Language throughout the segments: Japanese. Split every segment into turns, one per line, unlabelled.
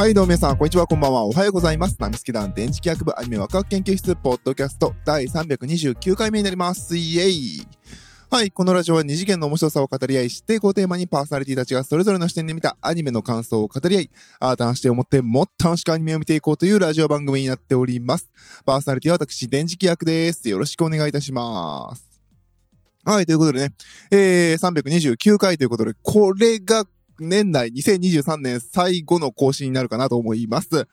はい、どうも皆さん、こんにちは、こんばんは。おはようございます。ナミスケ団電磁気学部アニメワクワク研究室、ポッドキャスト、第329回目になります。イエイはい、このラジオは二次元の面白さを語り合い、知ってテーマにパーソナリティたちがそれぞれの視点で見たアニメの感想を語り合い、新たな視点を持ってもっと楽しくアニメを見ていこうというラジオ番組になっております。パーソナリティは私、電磁気役です。よろしくお願いいたします。はい、ということでね、えー、329回ということで、これが年内2023年最後の更新になるかなと思います。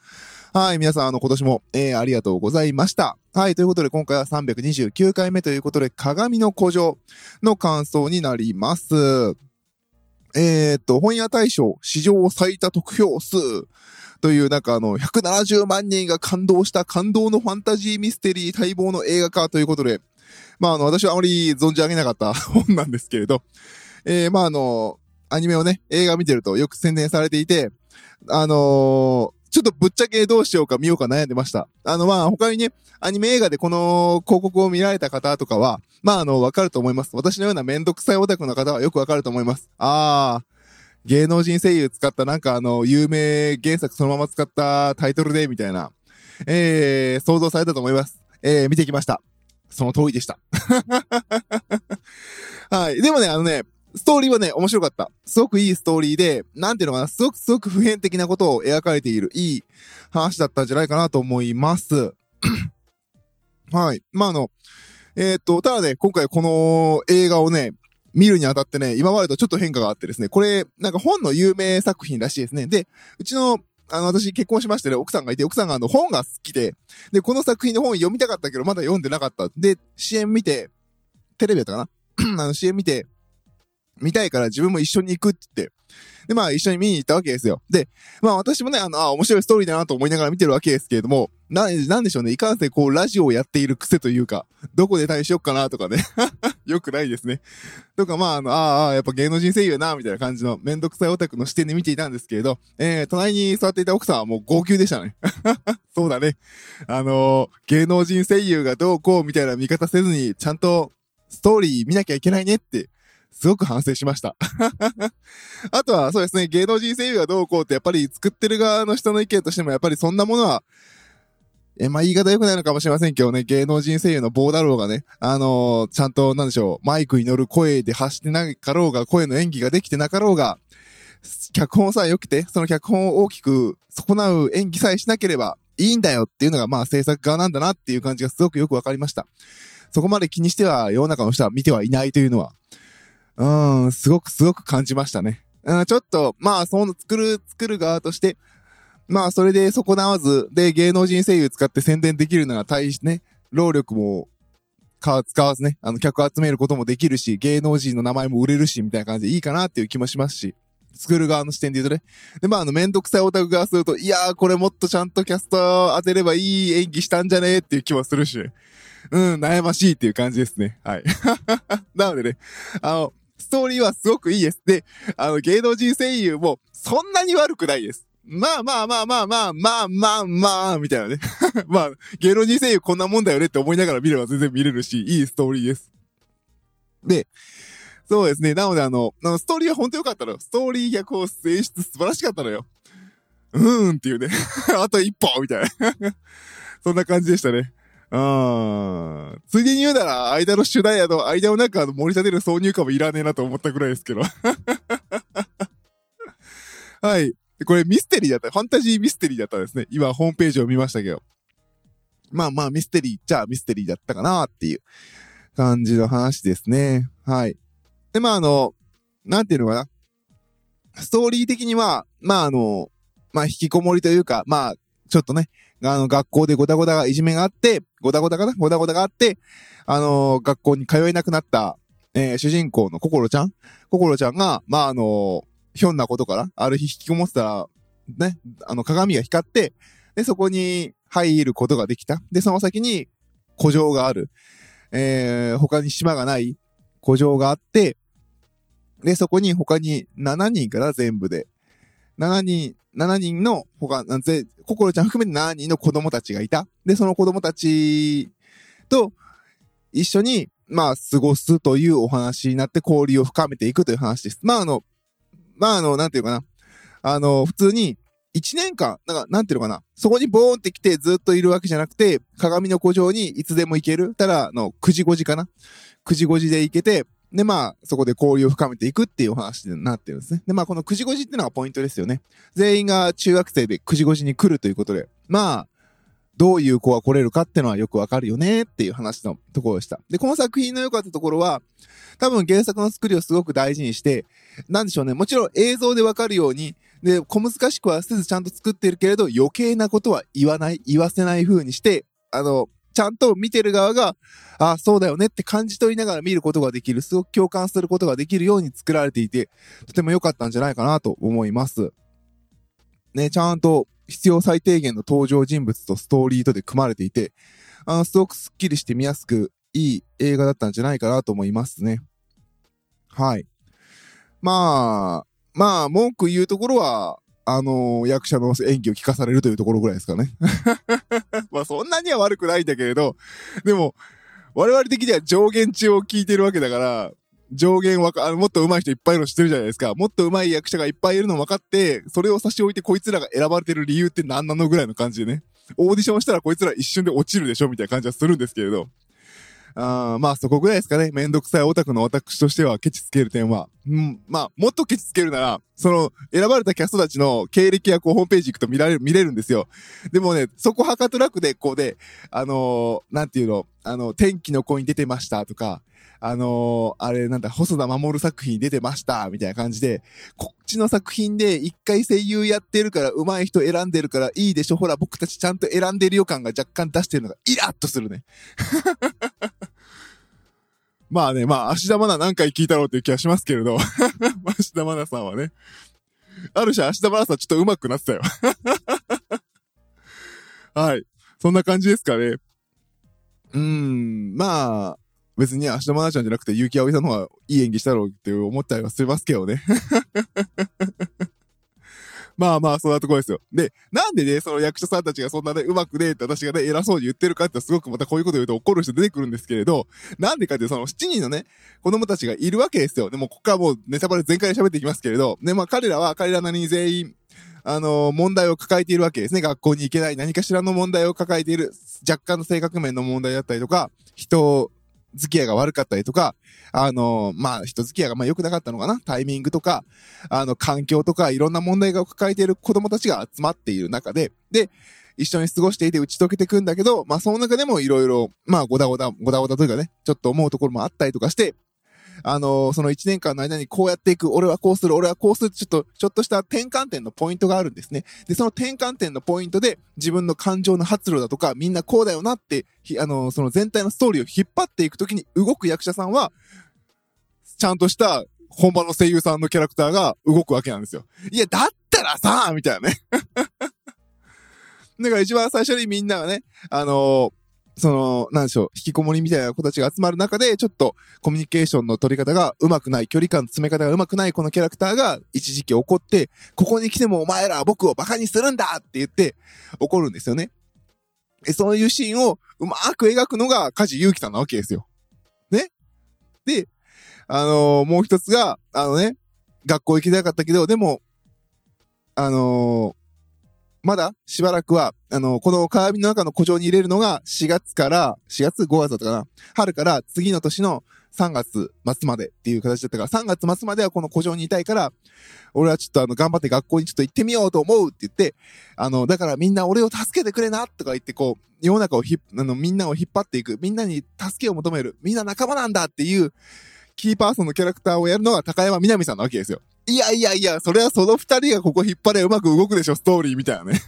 はい、皆さん、あの、今年も、えー、ありがとうございました。はい、ということで、今回は329回目ということで、鏡の古城の感想になります。えーっと、本屋大賞史上最多得票数という、なんかあの、170万人が感動した感動のファンタジーミステリー待望の映画化ということで、まあ、あの、私はあまり存じ上げなかった本なんですけれど、えー、まあ、あの、アニメをね、映画見てるとよく宣伝されていて、あのーちょっとぶっちゃけどうしようか見ようか悩んでました。あの、まあ、他にね、アニメ映画でこの広告を見られた方とかは、まあ、あの、わかると思います。私のようなめんどくさいオタクの方はよくわかると思います。あー、芸能人声優使ったなんかあの、有名原作そのまま使ったタイトルで、みたいな、えー、想像されたと思います。えー、見てきました。その通りでした。はい。でもね、あのね、ストーリーはね、面白かった。すごくいいストーリーで、なんていうのかな、すごくすごく普遍的なことを描かれている、いい話だったんじゃないかなと思います。はい。まあ、あの、えーっと、ただね、今回この映画をね、見るにあたってね、今までとちょっと変化があってですね、これ、なんか本の有名作品らしいですね。で、うちの、あの、私結婚しましてね、奥さんがいて、奥さんがあの、本が好きで、で、この作品の本読みたかったけど、まだ読んでなかった。で、支援見て、テレビだったかな？あの、支援見て、見たいから自分も一緒に行くって言って。で、まあ一緒に見に行ったわけですよ。で、まあ私もね、あの、あ、面白いストーリーだなと思いながら見てるわけですけれども、な、なんでしょうね。いかんせんこう、ラジオをやっている癖というか、どこで対しよっかなとかね。よくないですね。とか、まあ、あの、ああ、やっぱ芸能人声優やな、みたいな感じのめんどくさいオタクの視点で見ていたんですけれど、えー、隣に座っていた奥さんはもう号泣でしたね。そうだね。あのー芸能人声優がどうこうみたいな見方せずに、ちゃんとストーリー見なきゃいけないねって、すごく反省しました。あとは、そうですね、芸能人声優がどうこうって、やっぱり作ってる側の人の意見としても、やっぱりそんなものは、え、まあ、言い方良くないのかもしれませんけどね、芸能人声優の棒だろうがね、あのーちゃんと、なんでしょう、マイクに乗る声で発してなかろうが、声の演技ができてなかろうが、脚本さえ良くて、その脚本を大きく損なう演技さえしなければいいんだよっていうのが、まあ、制作側なんだなっていう感じがすごくよくわかりました。そこまで気にしては、世の中の人は見てはいないというのは、うん、すごくすごく感じましたね。うん、ちょっと、まあ、その作る、作る側として、まあ、それで損なわず、で、芸能人声優使って宣伝できるなら大しね、労力も、か、使わずね、あの、客集めることもできるし、芸能人の名前も売れるし、みたいな感じでいいかなっていう気もしますし、作る側の視点で言うとね。で、まあ、あの、めんどくさいオタク側すると、いやー、これもっとちゃんとキャスト当てればいい演技したんじゃねーっていう気もするし、うん、悩ましいっていう感じですね。はい。なのでね、あの、ストーリーはすごくいいです。で、あの、芸能人声優もそんなに悪くないです。まあまあまあまあまあまあまあまあ、みたいなね。まあ、芸能人声優こんなもんだよねって思いながら見れば全然見れるし、いいストーリーです。で、そうですね。なのであの、あのストーリーは本当良かったのよ。ストーリー逆を演出素晴らしかったのよ。うーんっていうね。あと一歩みたいな。そんな感じでしたね。あーついでに言うなら、間の主題やの、間をなんか盛り立てる挿入歌もいらねえなと思ったぐらいですけど。はい。これミステリーだった。ファンタジーミステリーだったですね。今、ホームページを見ましたけど。まあまあ、ミステリーっちゃミステリーだったかなっていう感じの話ですね。はい。で、まああの、なんていうのかな。ストーリー的には、まああの、まあ引きこもりというか、まあ、ちょっとね、あの、学校でゴタゴタがいじめがあって、ゴタゴタかな？ゴタゴタがあって、あの、学校に通えなくなった、えー主人公のココロちゃん？ココロちゃんが、まああの、ひょんなことから、ある日引きこもってたら、ね、あの、鏡が光って、で、そこに入ることができた。で、その先に古城がある。えー、他に島がない古城があって、で、そこに他に7人から全部で、7人、7人の他、なんぜ、心ちゃん含めて7人の子供たちがいた。で、その子供たちと一緒に、まあ、過ごすというお話になって交流を深めていくという話です。まあ、あの、まあ、あの、なんていうかな。あの、普通に、一年間、なんか、なんていうのかな。そこにボーンって来てずっといるわけじゃなくて、鏡の古城にいつでも行ける。ただ、あの、9時5時かな。9時5時で行けて、で、まあ、そこで交流を深めていくっていう話になってるんですね。で、まあ、この9時5時っていうのがポイントですよね。全員が中学生で9時5時に来るということで、まあ、どういう子が来れるかっていうのはよくわかるよねっていう話のところでした。で、この作品の良かったところは、多分原作の作りをすごく大事にして、なんでしょうね。もちろん映像でわかるように、で、小難しくはせずちゃんと作ってるけれど、余計なことは言わない、言わせない風にして、あの、ちゃんと見てる側が、あそうだよねって感じ取りながら見ることができる、すごく共感することができるように作られていて、とても良かったんじゃないかなと思います。ね、ちゃんと必要最低限の登場人物とストーリーとで組まれていて、あの、すごくスッキリして見やすくいい映画だったんじゃないかなと思いますね。はい。まあ、まあ、文句言うところは、あのー、役者の演技を聞かされるというところぐらいですかね。まあ、そんなには悪くないんだけれど、でも、我々的には上限値を聞いてるわけだから、上限わか、あの、もっと上手い人いっぱいいるの知ってるじゃないですか。もっと上手い役者がいっぱいいるの分かって、それを差し置いてこいつらが選ばれてる理由って何なのぐらいの感じでね。オーディションしたらこいつら一瞬で落ちるでしょみたいな感じはするんですけれど。あまあそこぐらいですかね。めんどくさいオタクの私としてはケチつける点は。うん、まあもっとケチつけるなら、その選ばれたキャストたちの経歴やこうホームページ行くと見られる、見れるんですよ。でもね、そこはかとなくで、こうで、あのー、なんていうの、あの、天気の子に出てましたとか、あのー、あれなんだ、細田守作品出てました、みたいな感じで、こっちの作品で一回声優やってるから上手い人選んでるからいいでしょ、ほら僕たちちゃんと選んでる予感が若干出してるのがイラッとするね。まあね、まあ、芦田愛菜何回聞いたろうっていう気はしますけれど、芦田愛菜さんはね、ある種芦田愛菜さんちょっと上手くなってたよ。はい。そんな感じですかね。うん、まあ、別に芦田愛菜ちゃんじゃなくて結城葵さんの方がいい演技したろうって思ったりはしますけどね。まあまあ、そんなとこですよ。で、なんでね、その役者さんたちがそんなね、うまくねえって私がね、偉そうに言ってるかってすごくまたこういうこと言うと怒る人出てくるんですけれど、なんでかってその7人のね、子供たちがいるわけですよ。でも、ここからもうネタバレ全開で喋っていきますけれど、ね、まあ彼らは彼らなりに全員、あの、問題を抱えているわけですね。学校に行けない何かしらの問題を抱えている、若干の性格面の問題だったりとか、人付き合いが悪かったりとか、あの、まあ、人付き合いがまあ良くなかったのかなタイミングとか、あの、環境とか、いろんな問題が抱えている子供たちが集まっている中で、で、一緒に過ごしていて打ち解けていくんだけど、まあ、その中でもいろいろ、まあ、ごだごだ、ごだごだというかね、ちょっと思うところもあったりとかして、あの、その1年間の間にこうやっていく、俺はこうする、俺はこうするちょっと、ちょっとした転換点のポイントがあるんですね。で、その転換点のポイントで自分の感情の発露だとか、みんなこうだよなって、あの、その全体のストーリーを引っ張っていくときに動く役者さんは、ちゃんとした本場の声優さんのキャラクターが動くわけなんですよ。いや、だったらさみたいなね だから一番最初にみんながね、あのーその、なんでしょう、引きこもりみたいな子たちが集まる中で、ちょっとコミュニケーションの取り方が上手くない、距離感の詰め方が上手くないこのキャラクターが一時期怒って、ここに来てもお前らは僕を馬鹿にするんだって言って怒るんですよね。そういうシーンをうまく描くのが梶裕貴さんなわけですよ。ねで、あのー、もう一つが、あのね、学校行きたかったけど、でも、あのまだしばらくは、あの、この鏡の中の古城に入れるのが4月から、4月 ?5 月だったかな春から次の年の3月末までっていう形だったから、3月末まではこの古城にいたいから、俺はちょっとあの、頑張って学校にちょっと行ってみようと思うって言って、あの、だからみんな俺を助けてくれなとか言って、こう、世の中をひあの、みんなを引っ張っていく、みんなに助けを求める、みんな仲間なんだっていう、キーパーソンのキャラクターをやるのが高山みなみさんなわけですよ。いやいやいや、それはその二人がここ引っ張れうまく動くでしょ、ストーリーみたいなね。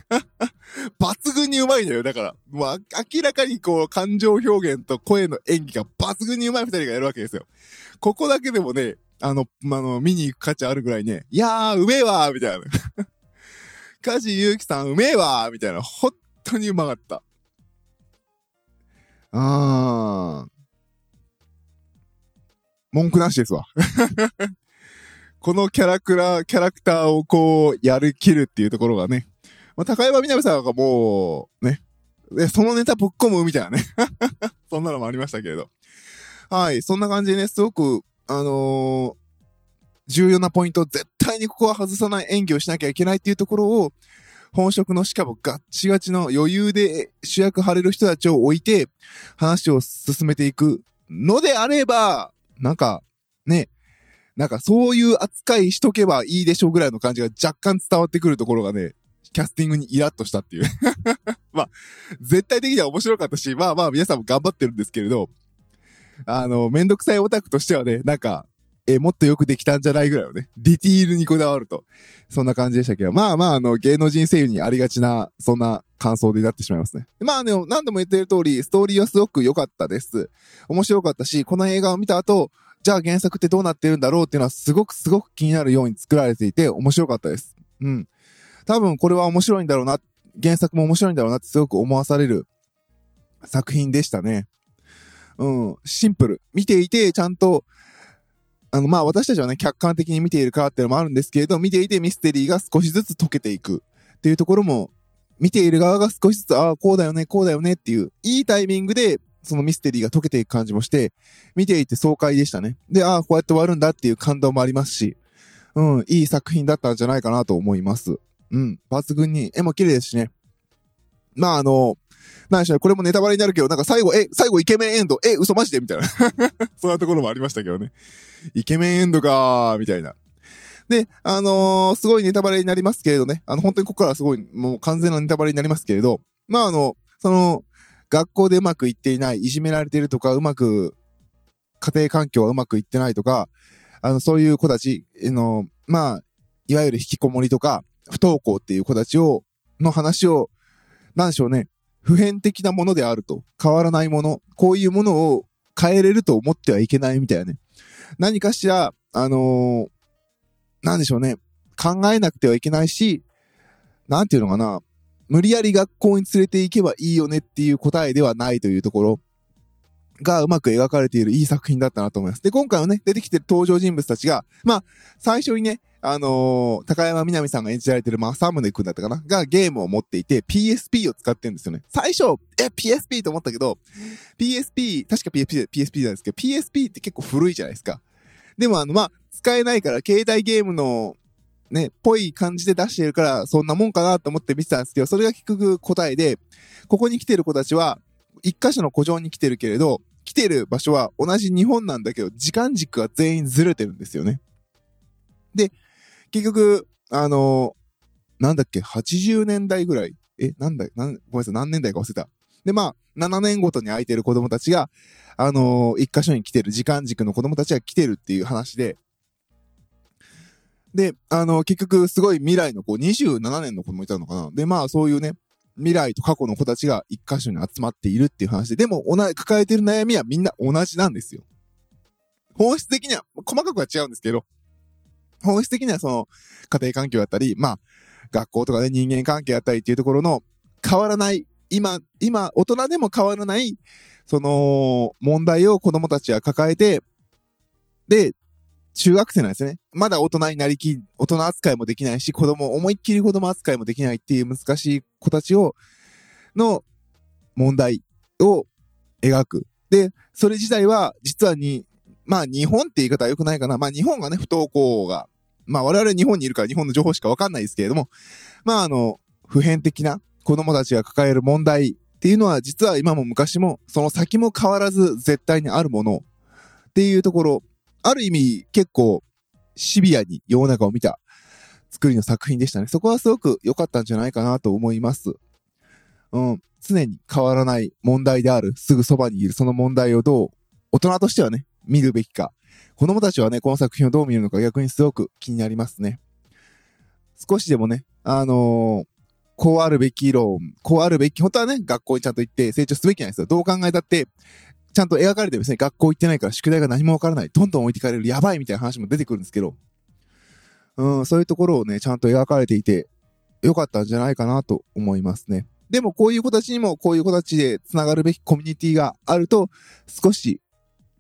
抜群にうまいんだよ。だから、もう明らかにこう、感情表現と声の演技が抜群にうまい二人がやるわけですよ。ここだけでもね、あの、まあの、見に行く価値あるぐらいね、いやー、うめえわーみたいな。梶裕貴さんうめえわーみたいな。本当にうまかった。あー。文句なしですわ。このキャラクラ、キャラクターをこう、やる、切るっていうところがね。まあ、高山みなみさんがもう、ね。そのネタぶっ込むみたいなね。そんなのもありましたけれど。はい。そんな感じでね、すごく、あのー、重要なポイント、絶対にここは外さない演技をしなきゃいけないっていうところを、本職のしかもガッチガチの余裕で主役張れる人たちを置いて話を進めていくのであれば、なんか、ね、なんかそういう扱いしとけばいいでしょうぐらいの感じが若干伝わってくるところがね、キャスティングにイラッとしたっていう まあ、絶対的には面白かったし、まあまあ皆さんも頑張ってるんですけれど、あの、めんどくさいオタクとしてはね、なんか、えもっとよくできたんじゃないぐらいのね、ディティールにこだわると。そんな感じでしたけど、まあまあ、あの、芸能人声優にありがちな、そんな感想でなってしまいますね。まあでも、何度も言ってる通り、ストーリーはすごく良かったです。面白かったし、この映画を見た後、じゃあ原作ってどうなってるんだろうっていうのはすごくすごく気になるように作られていて面白かったです。うん。多分これは面白いんだろうな、原作も面白いんだろうなってすごく思わされる作品でしたね。うん。シンプル。見ていて、ちゃんと、あの、まあ私たちはね、客観的に見ているからっていうのもあるんですけれど、見ていてミステリーが少しずつ解けていくっていうところも、見ている側が少しずつ、ああ、こうだよね、こうだよねっていう、いいタイミングで、そのミステリーが解けていく感じもして、見ていて爽快でしたね。で、ああ、こうやって終わるんだっていう感動もありますし、うん、いい作品だったんじゃないかなと思います。うん、抜群に、絵も綺麗ですしね。まああの、何でしょう、これもネタバレになるけど、なんか最後、え、最後イケメンエンド、え、嘘マジで？みたいな。そんなところもありましたけどね。イケメンエンドかー、みたいな。で、あのー、すごいネタバレになりますけれどね。あの、本当にここからすごい、もう完全なネタバレになりますけれど、まああの、その、学校でうまくいっていない、いじめられてるとか、うまく、家庭環境はうまくいってないとか、あの、そういう子たちの、まあ、いわゆる引きこもりとか、不登校っていう子たちを、の話を、なんでしょうね。普遍的なものであると。変わらないもの。こういうものを変えれると思ってはいけないみたいなね。何かしら、あのー、なんでしょうね。考えなくてはいけないし、なんていうのかな。無理やり学校に連れて行けばいいよねっていう答えではないというところがうまく描かれているいい作品だったなと思います。で、今回はね、出てきてる登場人物たちが、まあ、最初にね、あのー、高山みなみさんが演じられてる正宗くんだったかな？がゲームを持っていて PSP を使ってるんですよね。最初、え、PSP と思ったけど、PSP、確か PSP、PSP なんですけど、PSP って結構古いじゃないですか。でもあの、まあ、使えないから、携帯ゲームの、ね、ぽい感じで出してるから、そんなもんかなと思って見てたんですけど、それが結局答えで、ここに来てる子たちは、一箇所の古城に来てるけれど、来てる場所は同じ日本なんだけど、時間軸が全員ずれてるんですよね。で、結局、あのー、なんだっけ、80年代ぐらい？え、なんだ、なん、ごめんなさい、何年代か忘れた。で、まあ、7年ごとに空いてる子供たちが、あのー、一箇所に来てる、時間軸の子供たちが来てるっていう話で、で、あの、結局、すごい未来の子、27年の子もいたのかな。で、まあ、そういうね、未来と過去の子たちが一箇所に集まっているっていう話で、でも、抱えてる悩みはみんな同じなんですよ。本質的には、細かくは違うんですけど、本質的にはその、家庭環境だったり、まあ、学校とかで人間関係だったりっていうところの変わらない、今、今、大人でも変わらない、その、問題を子供たちは抱えて、で、中学生なんですね。まだ大人になりき、大人扱いもできないし、子供、思いっきり子供扱いもできないっていう難しい子たちを、の問題を描く。で、それ自体は、実はに、まあ日本って言い方は良くないかな。まあ日本がね、不登校が、まあ我々日本にいるから日本の情報しかわかんないですけれども、まああの、普遍的な子供たちが抱える問題っていうのは実は今も昔もその先も変わらず絶対にあるものっていうところ、ある意味結構シビアに世の中を見た作りの作品でしたね。そこはすごく良かったんじゃないかなと思います。うん。常に変わらない問題である、すぐそばにいるその問題をどう、大人としてはね、見るべきか。子供たちはね、この作品をどう見るのか逆にすごく気になりますね。少しでもね、あのー、こうあるべき論、こうあるべき、本当はね、学校にちゃんと行って成長すべきなんですよ。どう考えたって、ちゃんと描かれてるんですね。学校行ってないから宿題が何もわからない。どんどん置いてかれる。やばいみたいな話も出てくるんですけど。うん、そういうところをね、ちゃんと描かれていて、よかったんじゃないかなと思いますね。でもこういう子たちにもこういう子たちで繋がるべきコミュニティがあると、少し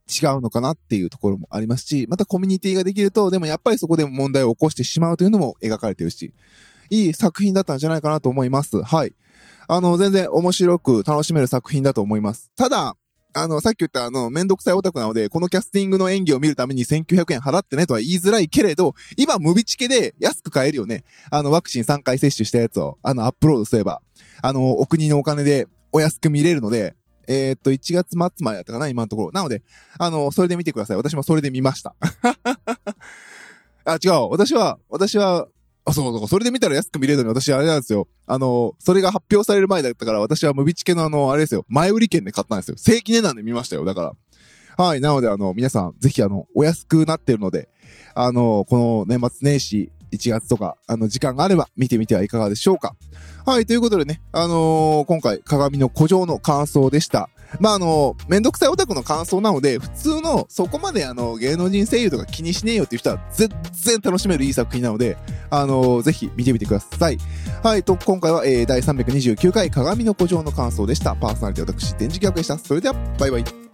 違うのかなっていうところもありますし、またコミュニティができると、でもやっぱりそこで問題を起こしてしまうというのも描かれてるし、いい作品だったんじゃないかなと思います。はい。あの、全然面白く楽しめる作品だと思います。ただ、あの、さっき言ったあの、めんどくさいオタクなので、このキャスティングの演技を見るために1900円払ってねとは言いづらいけれど、今、ムビチケで安く買えるよね。あの、ワクチン3回接種したやつを、あの、アップロードすれば、あの、お国のお金でお安く見れるので、えー、っと、1月末までだったかな、今のところ。なので、あの、それで見てください。私もそれで見ました。あ、違う。私は、私は、あ、そうそう、それで見たら安く見れるのに私あれなんですよ。あの、それが発表される前だったから私はムビチケのあの、あれですよ。前売り券で買ったんですよ。正規値段で見ましたよ。だから。はい。なのであの、皆さん、ぜひあの、お安くなってるので、あの、この年末年始、1月とか、あの、時間があれば見てみてはいかがでしょうか。はい、ということでね、あのー、今回、鏡の古城の感想でした。まあ、あの、めんどくさいオタクの感想なので、普通の、そこまであの、芸能人声優とか気にしねえよっていう人は、全然楽しめるいい作品なので、あの、ぜひ見てみてください。はい、と、今回は、えー、第329回鏡の古城の感想でした。パーソナリティ私、電磁気役でした。それでは、バイバイ。